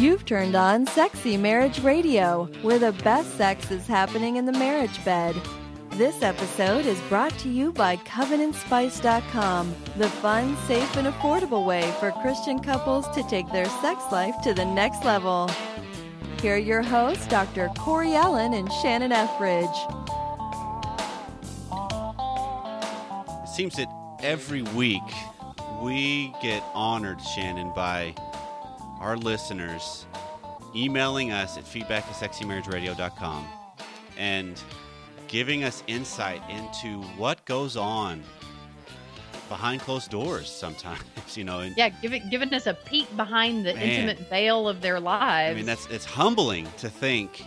You've turned on Sexy Marriage Radio, where the best sex is happening in the marriage bed. This episode is brought to you by CovenantSpice.com, the fun, safe, and affordable way for Christian couples to take their sex life to the next level. Here are your hosts, Dr. Corey Allen and Shannon Ethridge. It seems that every week we get honored, Shannon, by our listeners emailing us at feedback at sexymarriageradio.com and giving us insight into what goes on behind closed doors sometimes, you know. And, Yeah, giving giving us a peek behind the Man. intimate veil of their lives. I mean, that's it's humbling to think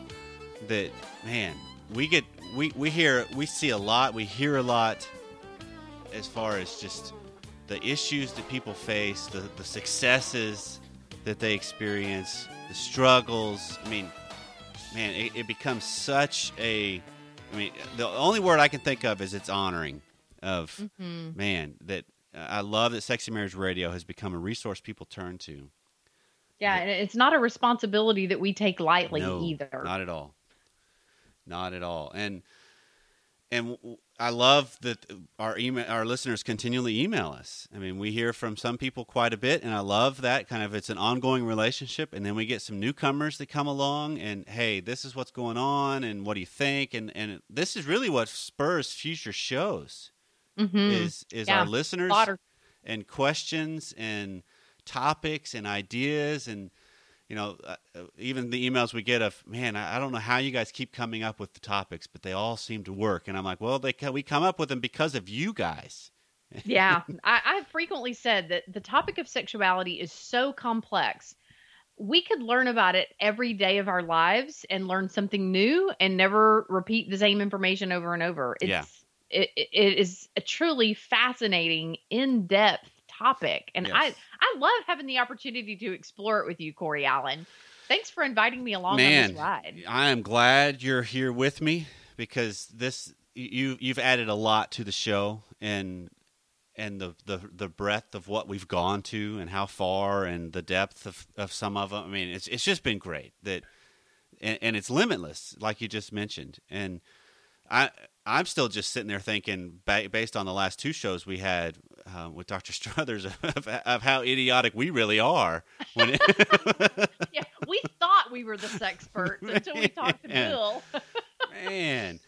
that man, we get we we hear we see a lot, we hear a lot as far as just the issues that people face, the the successes that they experience, the struggles. I mean, man, it, it becomes such a I mean, the only word I can think of is it's honoring of Mhm. man that I love that Sexy Marriage Radio has become a resource people turn to. yeah, and it's not a responsibility that we take lightly no, either. Not at all. Not at all. And and I love that our email our listeners continually email us. I mean, we hear from some people quite a bit and I love that kind of it's an ongoing relationship and then we get some newcomers that come along and hey, this is what's going on and what do you think? And and this is really what spurs future shows Mhm. is is Yeah, our listeners Slaughter. and questions and topics and ideas and you know uh, uh, even the emails we get of man I, I don't know how you guys keep coming up with the topics but they all seem to work and i'm like well they we come up with them because of you guys yeah, I, I've frequently said that the topic of sexuality is so complex. We could learn about it every day of our lives and learn something new and never repeat the same information over and over. It's, Yeah. it it is a truly fascinating, in depth topic. And I, Yes. I love having the opportunity to explore it with you, Corey Allen. Thanks for inviting me along on this ride. i am glad you're here with me because this you you've added a lot to the show and and the, the the breadth of what we've gone to and how far and the depth of, of some of them. I mean, it's it's just been great that, and, and it's limitless, like you just mentioned. And I I'm still just sitting there thinking, ba- based on the last two shows we had uh, with Doctor Struthers, of, of how idiotic we really are. It, yeah, we thought we were the sexperts until we talked to Bill. man,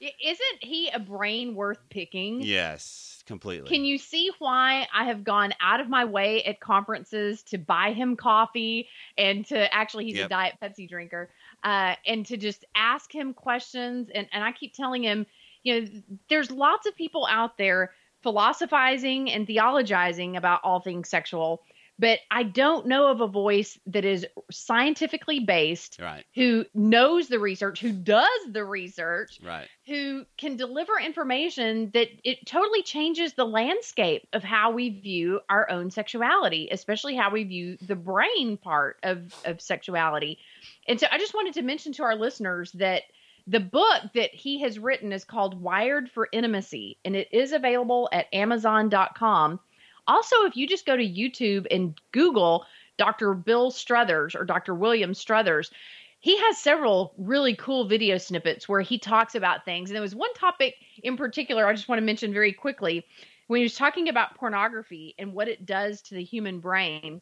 Isn't he a brain worth picking? yes, completely. Can you see why I have gone out of my way at conferences to buy him coffee and to actually, he's a Diet Pepsi drinker, uh, and to just ask him questions? And, and I keep telling him, you know, there's lots of people out there philosophizing and theologizing about all things sexual, but I don't know of a voice that is scientifically based right, who knows the research, who does the research, right, who can deliver information that it totally changes the landscape of how we view our own sexuality, especially how we view the brain part of, of sexuality. And so I just wanted to mention to our listeners that the book that he has written is called Wired for Intimacy, and it is available at Amazon.com. Also, if you just go to YouTube and Google Dr. Bill Struthers or Dr. William Struthers, he has several really cool video snippets where he talks about things. And there was one topic in particular I just want to mention very quickly when he was talking about pornography and what it does to the human brain.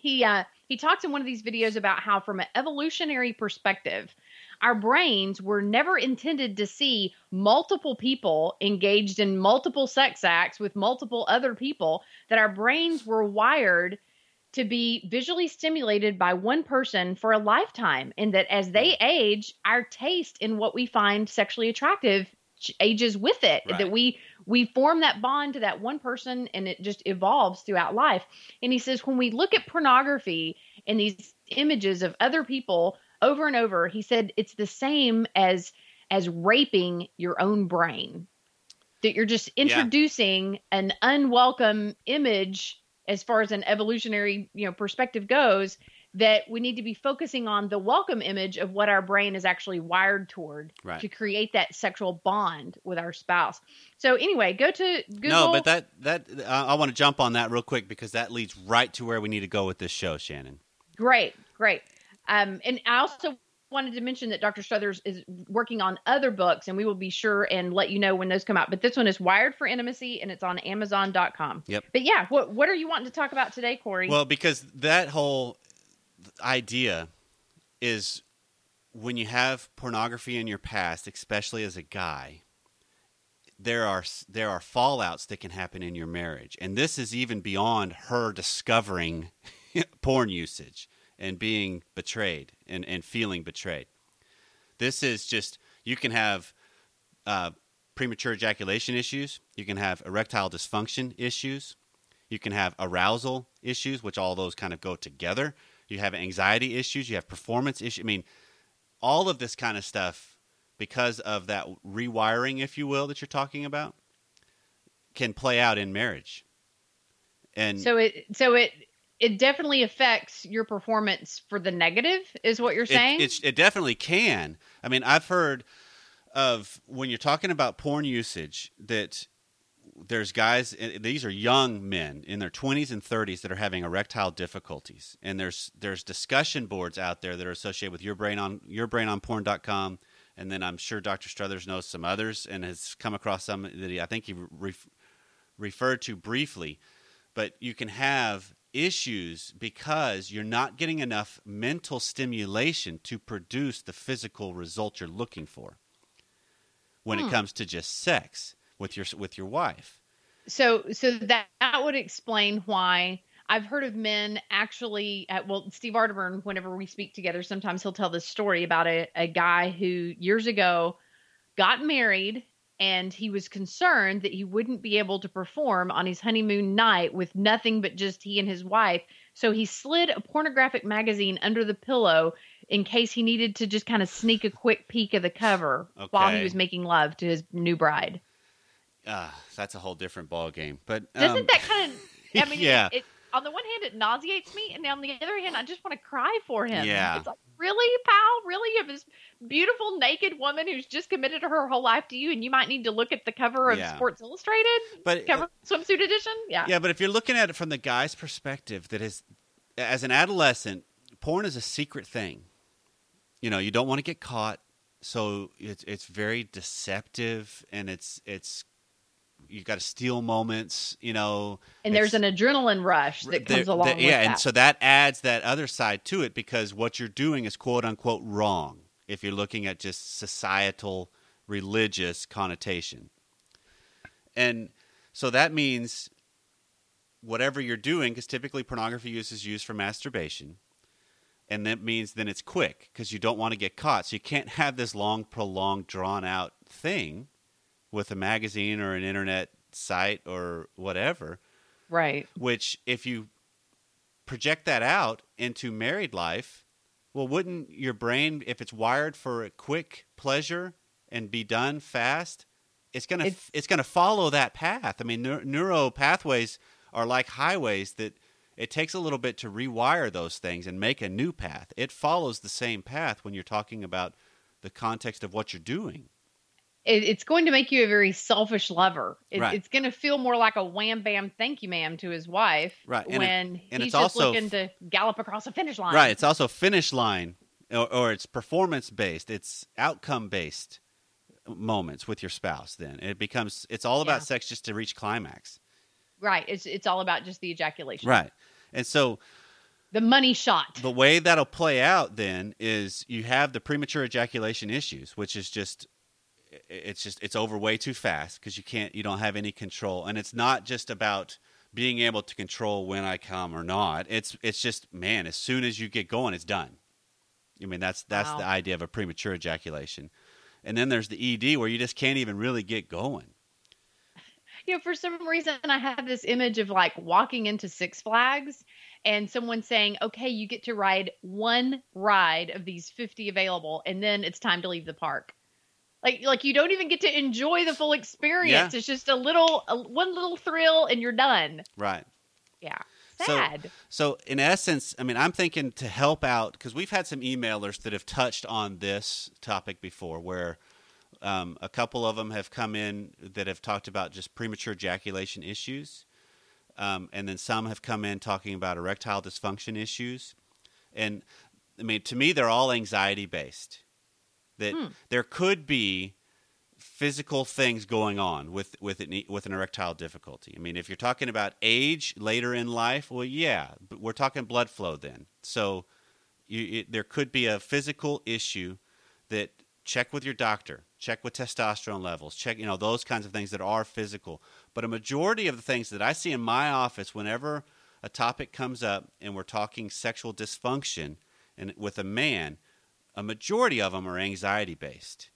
He uh, he talks in one of these videos about how, from an evolutionary perspective, our brains were never intended to see multiple people engaged in multiple sex acts with multiple other people. That our brains were wired to be visually stimulated by one person for a lifetime and that as they age our taste in what we find sexually attractive ages with it Right. that we we form that bond to that one person and it just evolves throughout life. And he says when we look at pornography and these images of other people over and over he said it's the same as as raping your own brain. That you're just introducing an unwelcome image as far as an evolutionary you know perspective goes that we need to be focusing on the welcome image of what our brain is actually wired toward Right. to create that sexual bond with our spouse. So anyway, go to Google. No, but that that uh, I want to jump on that real quick because that leads right to where we need to go with this show, Shannon. great, Great. Um, and I also wanted to mention that Dr. Struthers is working on other books, and we will be sure and let you know when those come out. But this one is Wired for Intimacy, and it's on Amazon.com. Yep. But yeah, what what are you wanting to talk about today, Corey? Well, because that whole idea is when you have pornography in your past, especially as a guy, there are there are fallouts that can happen in your marriage, and this is even beyond her discovering porn usage and being betrayed and, and feeling betrayed. This is just you can have uh, premature ejaculation issues, you can have erectile dysfunction issues, you can have arousal issues, which all those kind of go together. You have anxiety issues, you have performance issues. I mean, all of this kind of stuff, because of that rewiring, if you will, that you're talking about, can play out in marriage. And so it so it it definitely affects your performance for the negative, is what you're saying? It, it definitely can. I mean, I've heard of when you're talking about porn usage that there's guys these are young men in their 20s and 30s that are having erectile difficulties and there's there's discussion boards out there that are associated with your brain on yourbrainonporn.com and then I'm sure Dr. Struthers knows some others and has come across some that he, I think he re- referred to briefly but you can have issues because you're not getting enough mental stimulation to produce the physical result you're looking for when Hmm. it comes to just sex with your with your wife. so so that that would explain why I've heard of men actually at well Steve Arterburn whenever we speak together sometimes he'll tell this story about a, a guy who years ago got married and he was concerned that he wouldn't be able to perform on his honeymoon night with nothing but just he and his wife. So he slid a pornographic magazine under the pillow in case he needed to just kind of sneak a quick peek of the cover while he was making love to his new bride Uh, that's a whole different ball game. But doesn't um, that kind of I mean, Yeah. it, it, on the one hand, it nauseates me, and on the other hand, I just want to cry for him. Yeah. it's like, really, pal, really, you have this beautiful naked woman who's just committed her whole life to you, and you might need to look at the cover of Yeah. Sports Illustrated, But- cover swimsuit edition. Yeah, yeah, but if you're looking at it from the guy's perspective, that is, as an adolescent, porn is a secret thing. You know, you don't want to get caught, so it's it's very deceptive, and it's it's you got to steal moments. You know, and there's an adrenaline rush that comes along there- with yeah, that. and so that adds that other side to it because what you're doing is quote unquote wrong if you're looking at just societal religious connotation. And so that means whatever you're doing, because typically pornography use is used for masturbation, and that means then it's quick because you don't want to get caught. So you can't have this long, prolonged, drawn out thing with a magazine or an internet site or whatever right. which if you project that out into married life well wouldn't your brain if it's wired for a quick pleasure and be done fast it's to It's- it's to follow that path. I mean neur- neuro pathways are like highways that it takes a little bit to rewire those things and make a new path. It follows the same path when you're talking about the context of what you're doing It, it's going to make you a very selfish lover. It, Right. It's going to feel more like a wham bam, thank you, ma'am, to his wife Right, and it- when and he's it's just also looking to gallop across a finish line. Right. It's also finish line, or, or it's performance based. It's outcome based moments with your spouse. Then it becomes it's all about Yeah. sex just to reach climax. Right. It's it's all about just the ejaculation. Right. And so The money shot. the way that'll play out then is you have the premature ejaculation issues, which is just it's just it's over way too fast because you can't you don't have any control, and it's not just about being able to control when I come or not. It's it's just man, as soon as you get going, it's done. I mean that's that's Wow. the idea of a premature ejaculation, and then there's the ED where you just can't even really get going. you know, for some reason, I have this image of like walking into Six Flags and someone saying, okay, you get to ride one ride of these 50 available, and then it's time to leave the park. Like, like you don't even get to enjoy the full experience. Yeah. It's just a little, a, one little thrill, and you're done. Right. Yeah, So- sad. So, in essence, I mean, I'm thinking to help out because we've had some emailers that have touched on this topic before, where um, a couple of them have come in that have talked about just premature ejaculation issues, um, and then some have come in talking about erectile dysfunction issues. And I mean, to me, they're all anxiety based. That Hmm. there could be physical things going on with with an, with an erectile difficulty. I mean, if you're talking about age later in life, well, yeah, but we're talking blood flow then. So you, it, there could be a physical issue that check with your doctor, check with testosterone levels, check you know those kinds of things that are physical. But a majority of the things that I see in my office, whenever a topic comes up and we're talking sexual dysfunction and with a man, a majority of them are anxiety based.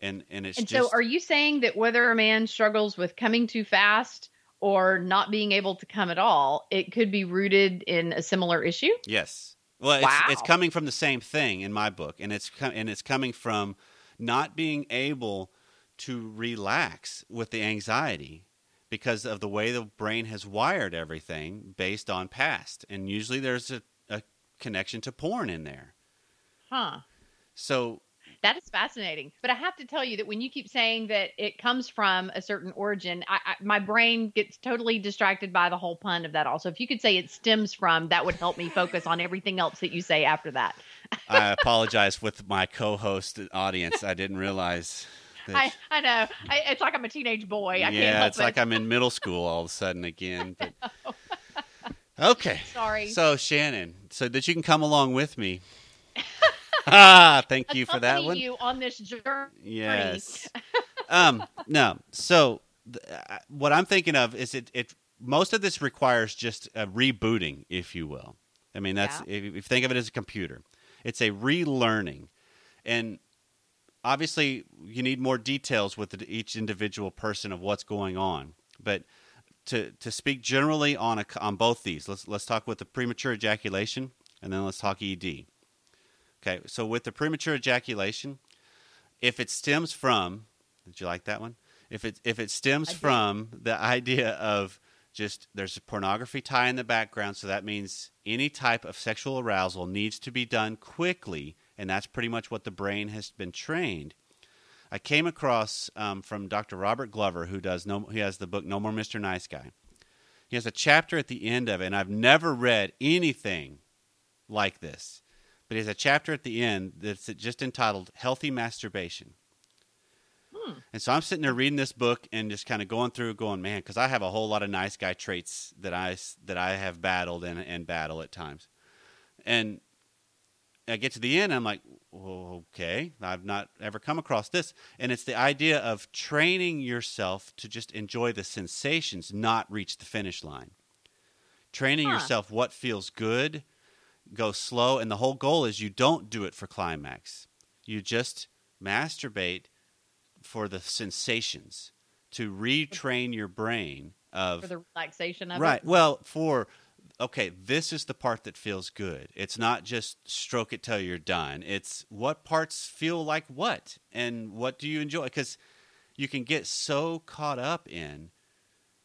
And and it's And just so, are you saying that whether a man struggles with coming too fast or not being able to come at all, it could be rooted in a similar issue? Yes. Well, it's Wow. it's coming from the same thing in my book, and it's com- and it's coming from not being able to relax with the anxiety because of the way the brain has wired everything based on past, and usually there's a, a connection to porn in there. Huh. So That is fascinating. But I have to tell you that when you keep saying that it comes from a certain origin, I, I, my brain gets totally distracted by the whole pun of that. Also, if you could say it stems from, that would help me focus on everything else that you say after that. I apologize with my co-host audience. I didn't realize. I, I know. I, it's like I'm a teenage boy. I can't yeah, it's it. like I'm in middle school all of a sudden again. But okay. Sorry. So Shannon, so that you can come along with me. ah, thank you for that one. You on this journey. Yes. um. No. So th- uh, what I'm thinking of is it. It most of this requires just a rebooting, if you will. I mean, that's if if you think of it as a computer, it's a relearning, and obviously you need more details with the, each individual person of what's going on. But to to speak generally on a, on both these, let's let's talk with the premature ejaculation, and then let's talk ED. Okay, so with the premature ejaculation, if it stems from, did you like that one? If it if it stems from the idea of just there's a pornography tie in the background, so that means any type of sexual arousal needs to be done quickly, and that's pretty much what the brain has been trained. I came across um, from Dr. Robert Glover, who does no, he has the book No More Mr. Nice Guy. He has a chapter at the end of it, and I've never read anything like this. But he has a chapter at the end that's just entitled "Healthy Masturbation." Hmm. And so I'm sitting there reading this book and just kind of going through, going, man, because I have a whole lot of nice guy traits that I that I have battled and, and battle at times, and I get to the end, I'm like, okay, I've not ever come across this, and it's the idea of training yourself to just enjoy the sensations, not reach the finish line. Training Huh. yourself what feels good, go slow, and the whole goal is you don't do it for climax. You just masturbate for the sensations to retrain your brain of for the relaxation of right. it. Well, for okay, this is the part that feels good. It's not just stroke it till you're done. It's what parts feel like what, and what do you enjoy? Because you can get so caught up in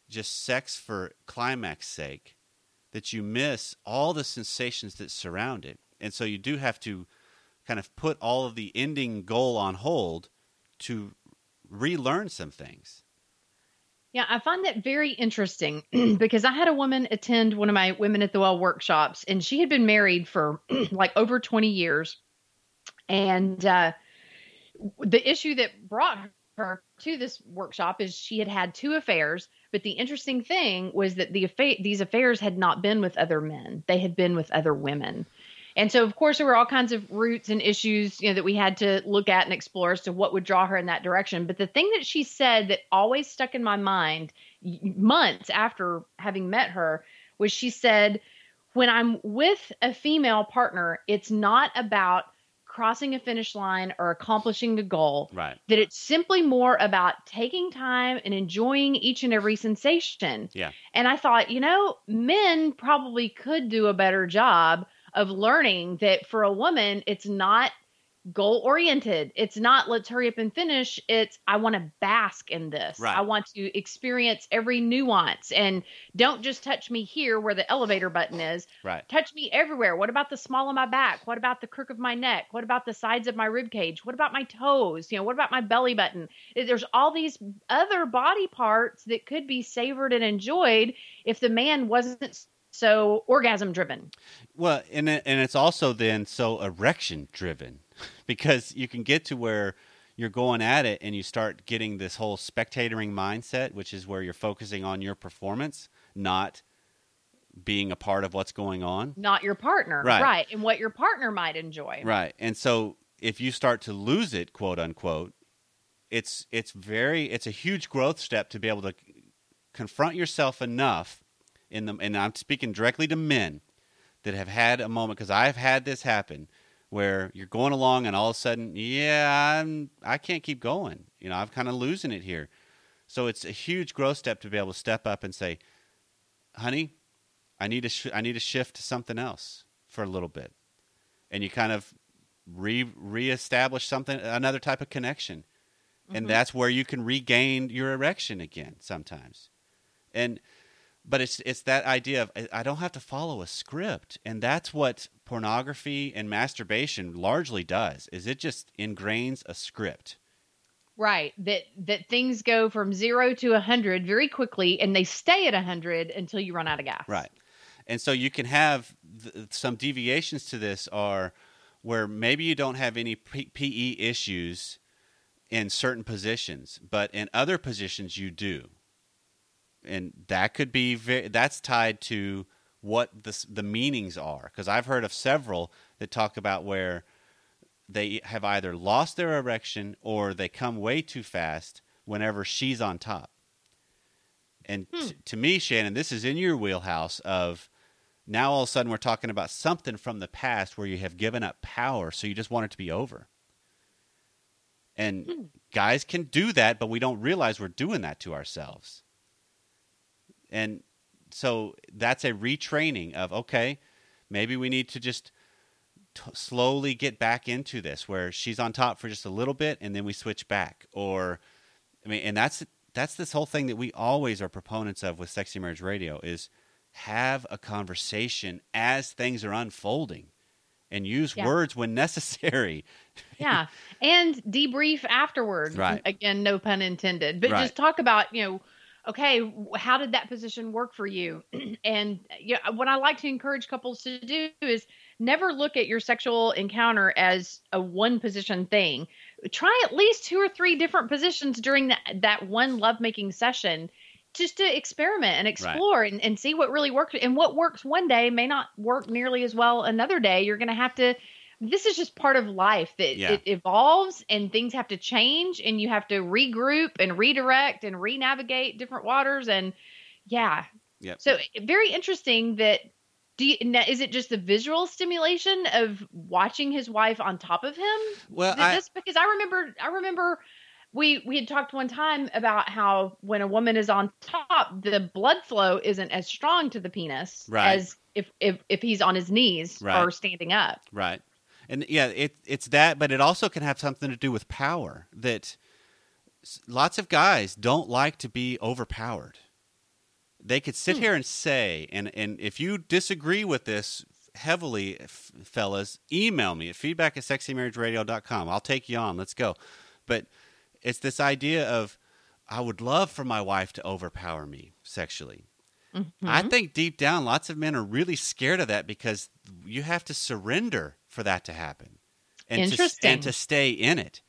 just sex for climax sake that you miss all the sensations that surround it, and so you do have to kind of put all of the ending goal on hold to relearn some things. Yeah, I find that very interesting because I had a woman attend one of my Women at the Well workshops, and she had been married for like over 20 years. And uh, the issue that brought her to this workshop is she had had two affairs. But the interesting thing was that the affa- these affairs had not been with other men; they had been with other women. And so, of course, there were all kinds of roots and issues, you know, that we had to look at and explore as to what would draw her in that direction. But the thing that she said that always stuck in my mind months after having met her was she said, when I'm with a female partner, it's not about crossing a finish line or accomplishing a goal Right. that it's simply more about taking time and enjoying each and every sensation. Yeah. And I thought, you know, men probably could do a better job of learning that for a woman, it's not goal oriented. It's not let's hurry up and finish. It's I want to bask in this. Right. I want to experience every nuance and don't just touch me here where the elevator button is Right. touch me everywhere. What about the small of my back? What about the crook of my neck? What about the sides of my rib cage? What about my toes? You know, what about my belly button? There's all these other body parts that could be savored and enjoyed if the man wasn't so orgasm driven. Well, and and it's also then so erection driven because you can get to where you're going at it and you start getting this whole spectatoring mindset, which is where you're focusing on your performance, not being a part of what's going on. Not your partner. Right. Right. And what your partner might enjoy. Right. And so if you start to lose it, quote unquote, it's it's very it's a huge growth step to be able to confront yourself enough in the and I'm speaking directly to men that have had a moment because I've had this happen where you're going along and all of a sudden, yeah, I'm I can't keep going. You know, I'm kind of losing it here. So it's a huge growth step to be able to step up and say, "Honey, I need to sh- I need to shift to something else for a little bit," and you kind of re reestablish something another type of connection, and Mhm. that's where you can regain your erection again sometimes, and but it's it's that idea of I- don't have to follow a script, and that's what pornography and masturbation largely does. Is it just ingrains a script? Right. That that things go from zero to a hundred very quickly and they stay at a hundred until you run out of gas. Right. And so you can have th- some deviations to this are where maybe you don't have any P- PE issues in certain positions, but in other positions you do. And that could be ve- that's tied to what the the meanings are because I've heard of several that talk about where they have either lost their erection or they come way too fast whenever she's on top. And Hmm. t- to me, Shannon, this is in your wheelhouse of now all of a sudden we're talking about something from the past where you have given up power, so you just want it to be over. And Hmm. guys can do that, but we don't realize we're doing that to ourselves. And so that's a retraining of okay, maybe we need to just t- slowly get back into this where she's on top for just a little bit and then we switch back or I mean and that's that's this whole thing that we always are proponents of with Sexy Marriage Radio is have a conversation as things are unfolding and use Yeah. words when necessary. Yeah. And debrief afterward. Right. Again, no pun intended. But Right. just talk about, you know, okay, how did that position work for you? and yeah, what I like to encourage couples to do is never look at your sexual encounter as a one position thing. Try at least two or three different positions during that that one lovemaking session just to experiment and explore and, and see what really works. And what works one day may not work nearly as well another day. You're going to have to this is just part of life that Yeah. it evolves and things have to change and you have to regroup and redirect and re-navigate different waters and yeah Yep. so eh, very interesting that do you, now, is it just the visual stimulation of watching his wife on top of him well, this because i remember i remember we we had talked one time about how when a woman is on top the blood flow isn't as strong to the penis Right. as if if if he's on his knees Right. or standing up Right. And yeah, it it's that, but it also can have something to do with power. That lots of guys don't like to be overpowered. They could sit Hmm. here and say, and and if you disagree with this heavily, f- fellas, email me at feedback at sexymarriageradio.com. I'll take you on. Let's go. But it's this idea of I would love for my wife to overpower me sexually. I Mhm. think deep down, lots of men are really scared of that because you have to surrender for that to happen, and to, and to stay in it.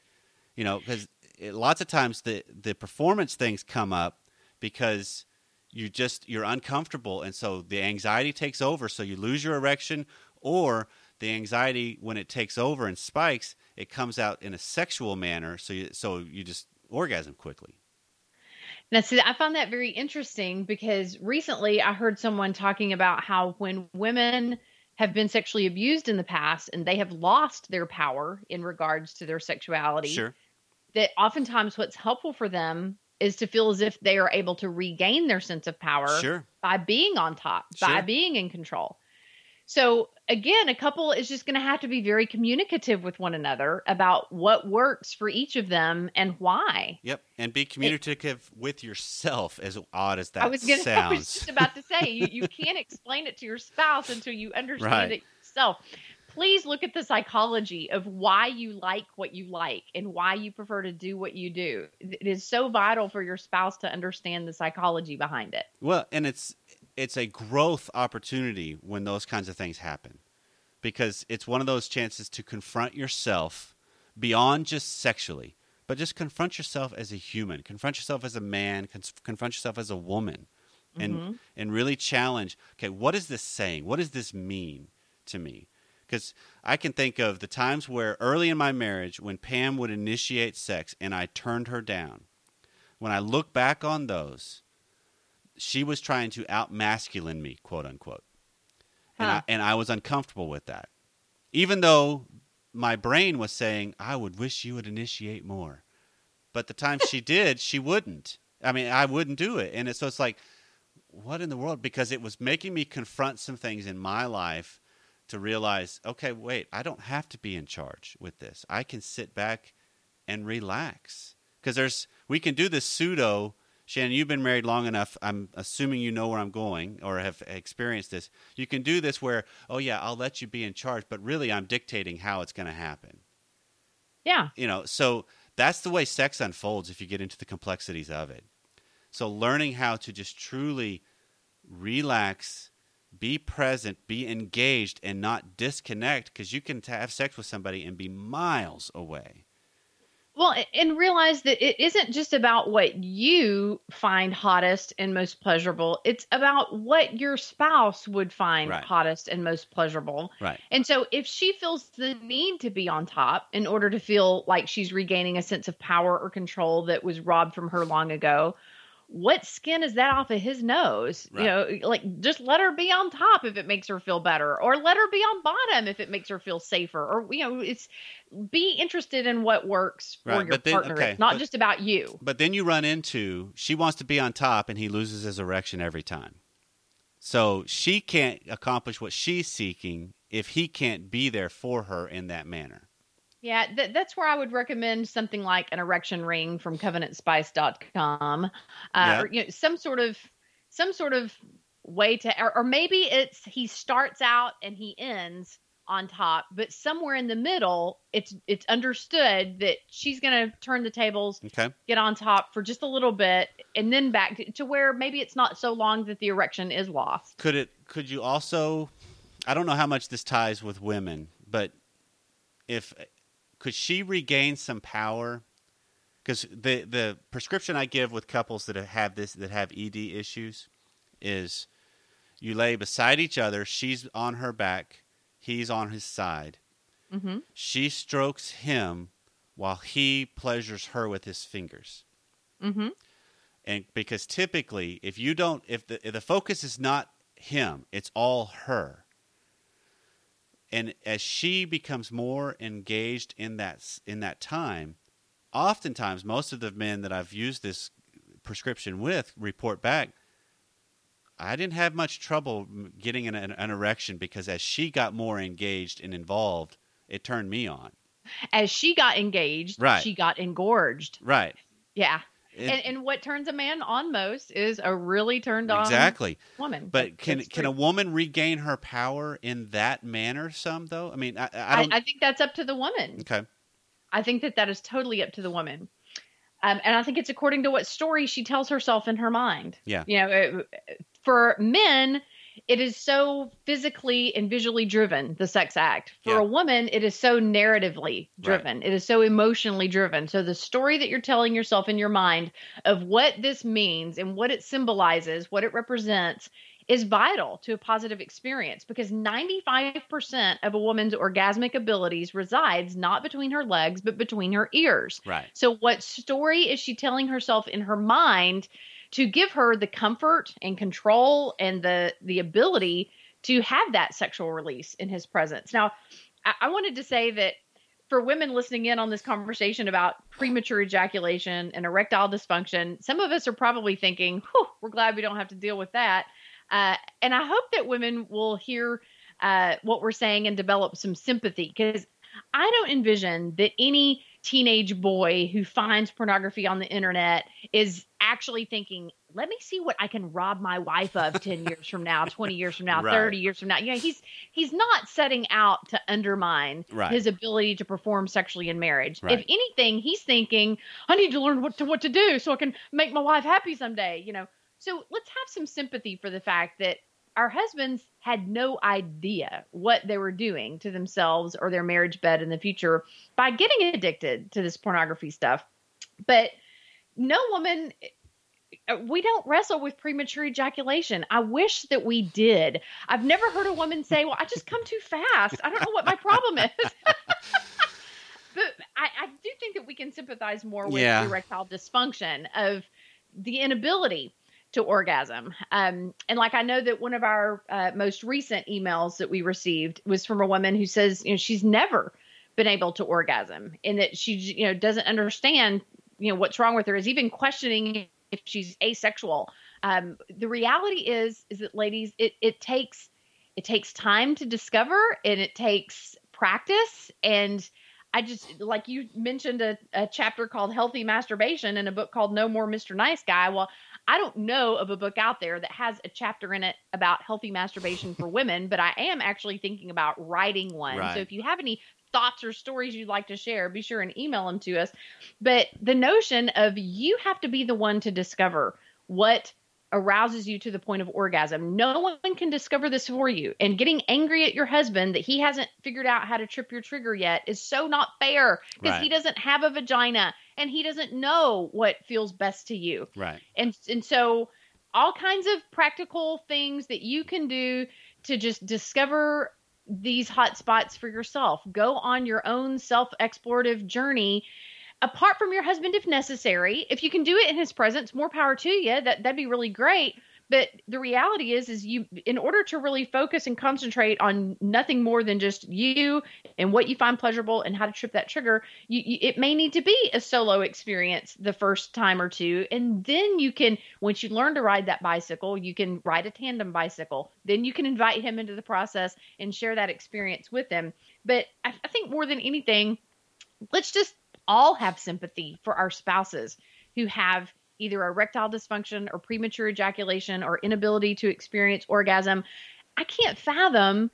You know, because lots of times the the performance things come up because you just you're uncomfortable, and so the anxiety takes over. So you lose your erection, or the anxiety when it takes over and spikes, it comes out in a sexual manner. So you so you just orgasm quickly. Now, see, I found that very interesting because recently I heard someone talking about how when women have been sexually abused in the past and they have lost their power in regards to their sexuality, Sure. that oftentimes what's helpful for them is to feel as if they are able to regain their sense of power Sure. by being on top, by being in control. So again, a couple is just going to have to be very communicative with one another about what works for each of them and why. Yep, and be communicative with yourself. As odd as that I was gonna. I was sounds, just about to say you, you can't explain it to your spouse until you understand Right. it yourself. Please look at the psychology of why you like what you like and why you prefer to do what you do. It is so vital for your spouse to understand the psychology behind it. well, and it's it's a growth opportunity when those kinds of things happen. Because it's one of those chances to confront yourself beyond just sexually but just confront yourself as a human confront yourself as a man confront yourself as a woman and Mm-hmm. and really challenge okay what is this saying? What does this mean to me? Because i can think of the times where early in my marriage when pam would initiate sex and i turned her down. When i look back on those she was trying to out masculine me quote unquote. And, I, and I was uncomfortable with that. Even though my brain was saying i would wish you would initiate more. But the time she did she wouldn't. I mean i wouldn't do it. And it, so it's like what in the world? Because it was making me confront some things in my life to realize okay wait i don't have to be in charge with this. I can sit back and relax. Because there's we can do this pseudo shannon you've been married long enough. I'm assuming you know where i'm going or have experienced this. You can do this where oh yeah i'll let you be in charge but really i'm dictating how it's going to happen. Yeah. you know so that's the way sex unfolds if you get into the complexities of it. So learning how to just truly relax be present be engaged and not disconnect because you can t- have sex with somebody and be miles away Well, and realize that it isn't just about what you find hottest and most pleasurable. It's about what your spouse would find Right. hottest and most pleasurable. right And so if she feels the need to be on top in order to feel like she's regaining a sense of power or control that was robbed from her long ago, what skin is that off of his nose? Right. You know, like just let her be on top if it makes her feel better, or let her be on bottom if it makes her feel safer, or you know, it's be interested in what works for Right, your then- partner. okay, it's not but- just about you. but then you run into she wants to be on top and he loses his erection every time so she can't accomplish what she's seeking if he can't be there for her in that manner Yeah, th- that's where I would recommend something like an erection ring from covenantspice.com. Uh, Yeah. or, you know, some sort of some sort of way to or, or maybe it's he starts out and he ends on top, but somewhere in the middle it's it's understood that she's going to turn the tables, okay get on top for just a little bit and then back to, to where maybe it's not so long that the erection is lost. could it could you also i don't know how much this ties with women but if could she regain some power because the the prescription i give with couples that have this that have ed issues is you lay beside each other she's on her back he's on his side Mhm. she strokes him while he pleasures her with his fingers Mhm. and because typically if you don't if the if the focus is not him it's all her and as she becomes more engaged in that in that time oftentimes most of the men that I've used this prescription with report back I didn't have much trouble getting an, an, an erection because as she got more engaged and involved it turned me on As she got engaged, Right. she got engorged. right Yeah. It- and, and what turns a man on most is a really turned on exactly woman. But can can a woman regain her power in that manner? Some though. I mean, I, I I, don't. I think that's up to the woman. okay. I think that that is totally up to the woman. Um, and I think it's according to what story she tells herself in her mind. Yeah. You know, it, for men, it is so physically and visually driven, the sex act. For Yeah. a woman, it is so narratively driven. It is so emotionally driven. So the story that you're telling yourself in your mind of what this means and what it symbolizes, what it represents, is vital to a positive experience because 95% of a woman's orgasmic abilities resides not between her legs but between her ears. Right. So what story is she telling herself in her mind to give her the comfort and control and the the ability to have that sexual release in his presence? Now, I, I wanted to say that for women listening in on this conversation about premature ejaculation and erectile dysfunction, some of us are probably thinking, Whew, we're glad we don't have to deal with that. Uh, and I hope that women will hear uh, what we're saying and develop some sympathy because I don't envision that any teenage boy who finds pornography on the internet is actually thinking, let me see what I can rob my wife of 10 years from now, 20 years from now, Right. 30 years from now. You know, he's he's not setting out to undermine Right. his ability to perform sexually in marriage. Right. If anything, he's thinking, I need to learn what to what to do so I can make my wife happy someday, you know. So let's have some sympathy for the fact that our husbands had no idea what they were doing to themselves or their marriage bed in the future by getting addicted to this pornography stuff. But no woman we don't wrestle with premature ejaculation. I wish that we did. I've never heard a woman say, "Well, I just come too fast. I don't know what my problem is." but I, I, do think that we can sympathize more with yeah. erectile dysfunction of the inability to orgasm. Um, and like I know that one of our uh, most recent emails that we received was from a woman who says, you know, she's never been able to orgasm, and that she, you know, doesn't understand, you know, what's wrong with her. Is even questioning if she's asexual. Um, the reality is, is that ladies, it it takes it takes time to discover, and it takes practice and I just like you mentioned a, a chapter called Healthy Masturbation and a book called No More Mr. Nice Guy. Well, I don't know of a book out there that has a chapter in it about healthy masturbation for women, but I am actually thinking about writing one. Right. So if you have any thoughts or stories you'd like to share, be sure and email them to us. But the notion of you have to be the one to discover what arouses you to the point of orgasm. No one can discover this for you. And getting angry at your husband that he hasn't figured out how to trip your trigger yet is so not fair because right. he doesn't have a vagina and he doesn't know what feels best to you. Right. And and so all kinds of practical things that you can do to just discover these hot spots for yourself. Go on your own self-explorative journey apart from your husband if necessary. If you can do it in his presence, more power to you. That that'd be really great. But the reality is, is you, in order to really focus and concentrate on nothing more than just you and what you find pleasurable and how to trip that trigger, you, you, it may need to be a solo experience the first time or two. And then you can, once you learn to ride that bicycle, you can ride a tandem bicycle. Then you can invite him into the process and share that experience with him. But I, I think more than anything, let's just all have sympathy for our spouses who have either erectile dysfunction or premature ejaculation or inability to experience orgasm. I can't fathom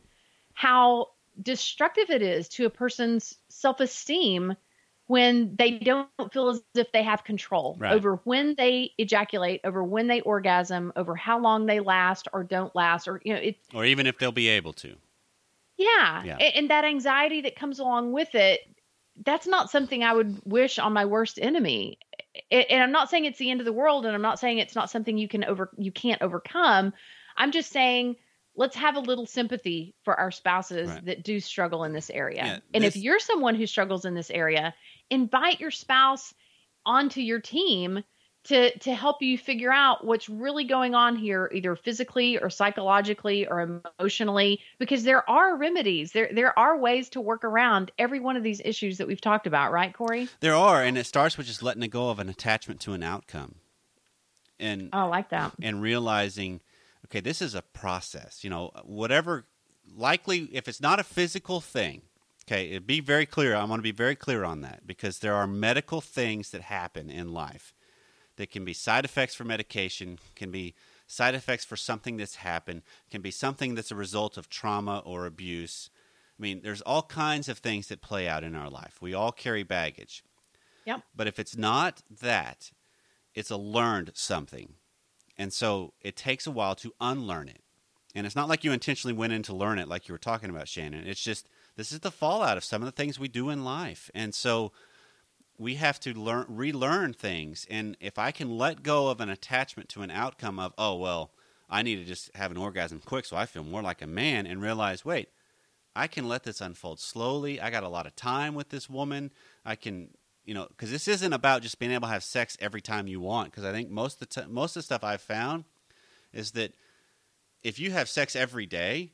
how destructive it is to a person's self esteem when they don't feel as if they have control right. over when they ejaculate, over when they orgasm, over how long they last or don't last, or you know, it, or even if they'll be able to. Yeah. yeah. And that anxiety that comes along with it that's not something I would wish on my worst enemy. And I'm not saying it's the end of the world, and I'm not saying it's not something you can over you can't overcome. I'm just saying let's have a little sympathy for our spouses right. that do struggle in this area. Yeah, and this... if you're someone who struggles in this area, invite your spouse onto your team to to help you figure out what's really going on here either physically or psychologically or emotionally because there are remedies. There there are ways to work around every one of these issues that we've talked about right corey? There are and it starts with just letting go of an attachment to an outcome. And oh, I like that. and realizing okay this is a process you know whatever likely if it's not a physical thing okay be very clear i want to be very clear on that because there are medical things that happen in life that can be side effects for medication, can be side effects for something that's happened, can be something that's a result of trauma or abuse. I mean, there's all kinds of things that play out in our life. We all carry baggage. Yep. But if it's not that, it's a learned something. And so it takes a while to unlearn it. And it's not like you intentionally went in to learn it like you were talking about, Shannon. It's just this is the fallout of some of the things we do in life. And so we have to learn relearn things. And if i can let go of an attachment to an outcome of oh well i need to just have an orgasm quick so i feel more like a man and realize wait i can let this unfold slowly. I got a lot of time with this woman. I can you know because this isn't about just being able to have sex every time you want. Because i think most of the t- most of the stuff i've found is that if you have sex every day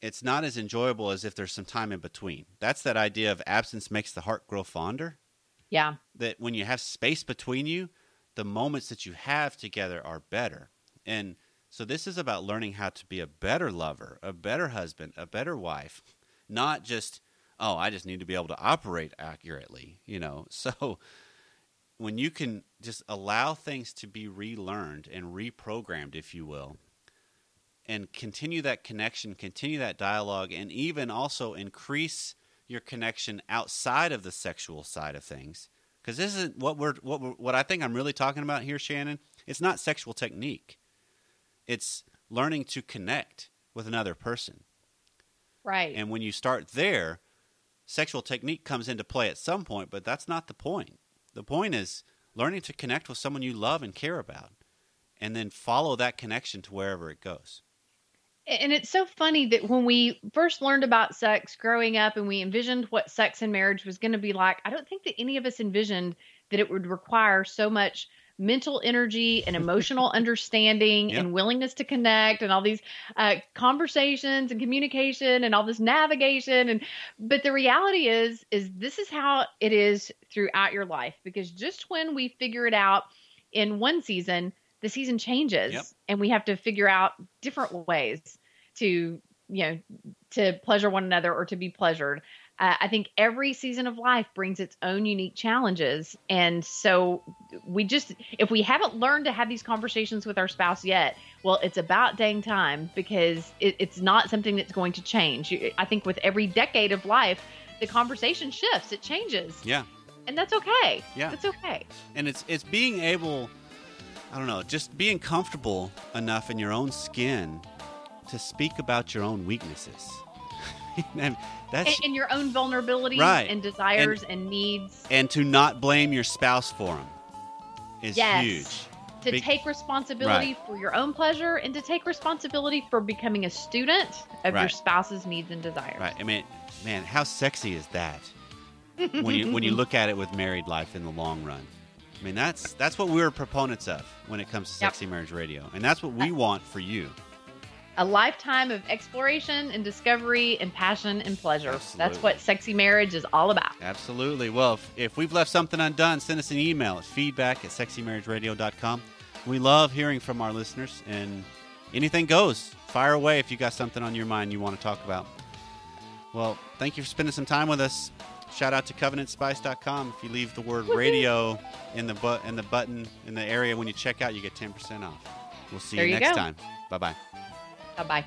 it's not as enjoyable as if there's some time in between. That's that idea of absence makes the heart grow fonder yeah. That when you have space between you, the moments that you have together are better. And so this is about learning how to be a better lover, a better husband, a better wife, not just oh, I just need to be able to operate accurately, you know. So when you can just allow things to be relearned and reprogrammed, if you will, and continue that connection, continue that dialogue, and even also increase your connection outside of the sexual side of things because this isn't what we're what we're, what I think I'm really talking about here, Shannon. it's not sexual technique. It's learning to connect with another person. Right. And when you start there, sexual technique comes into play at some point, but that's not the point. The point is learning to connect with someone you love and care about, and then follow that connection to wherever it goes. And it's so funny that when we first learned about sex growing up and we envisioned what sex and marriage was going to be like, I don't think that any of us envisioned that it would require so much mental energy and emotional understanding Yep. and willingness to connect and all these uh, conversations and communication and all this navigation and but the reality is is this is how it is throughout your life because just when we figure it out in one season the season changes Yep. and we have to figure out different ways to you know to pleasure one another or to be pleasured. Uh, i think every season of life brings its own unique challenges. And so we just if we haven't learned to have these conversations with our spouse yet well it's about dang time because it, it's not something that's going to change. I think with every decade of life the conversation shifts it changes. Yeah. and that's okay. Yeah. it's okay. And it's it's being able i don't know just being comfortable enough in your own skin to speak about your own weaknesses and that's and, and your own vulnerabilities Right. and desires and, needs and to not blame your spouse for them is Yes. huge to Big- take responsibility for your own pleasure and to take responsibility for becoming a student of your spouse's needs and desires. right i mean man how sexy is that when you when you look at it with married life in the long run i mean that's that's what we're proponents of when it comes to Yep. sexy marriage radio and that's what we want for you A lifetime of exploration and discovery and passion and pleasure. That's what sexy marriage is all about. Absolutely. Well, if, if we've left something undone, send us an email at feedback at sexymarriageradio.com. We love hearing from our listeners, and anything goes. Fire away if you got something on your mind you want to talk about. Well, thank you for spending some time with us. Shout out to covenantspice.com. If you leave the word radio in the bu- in the button in the area when you check out, you get 10% off. We'll see There you next go. time. Bye bye. Bye bye.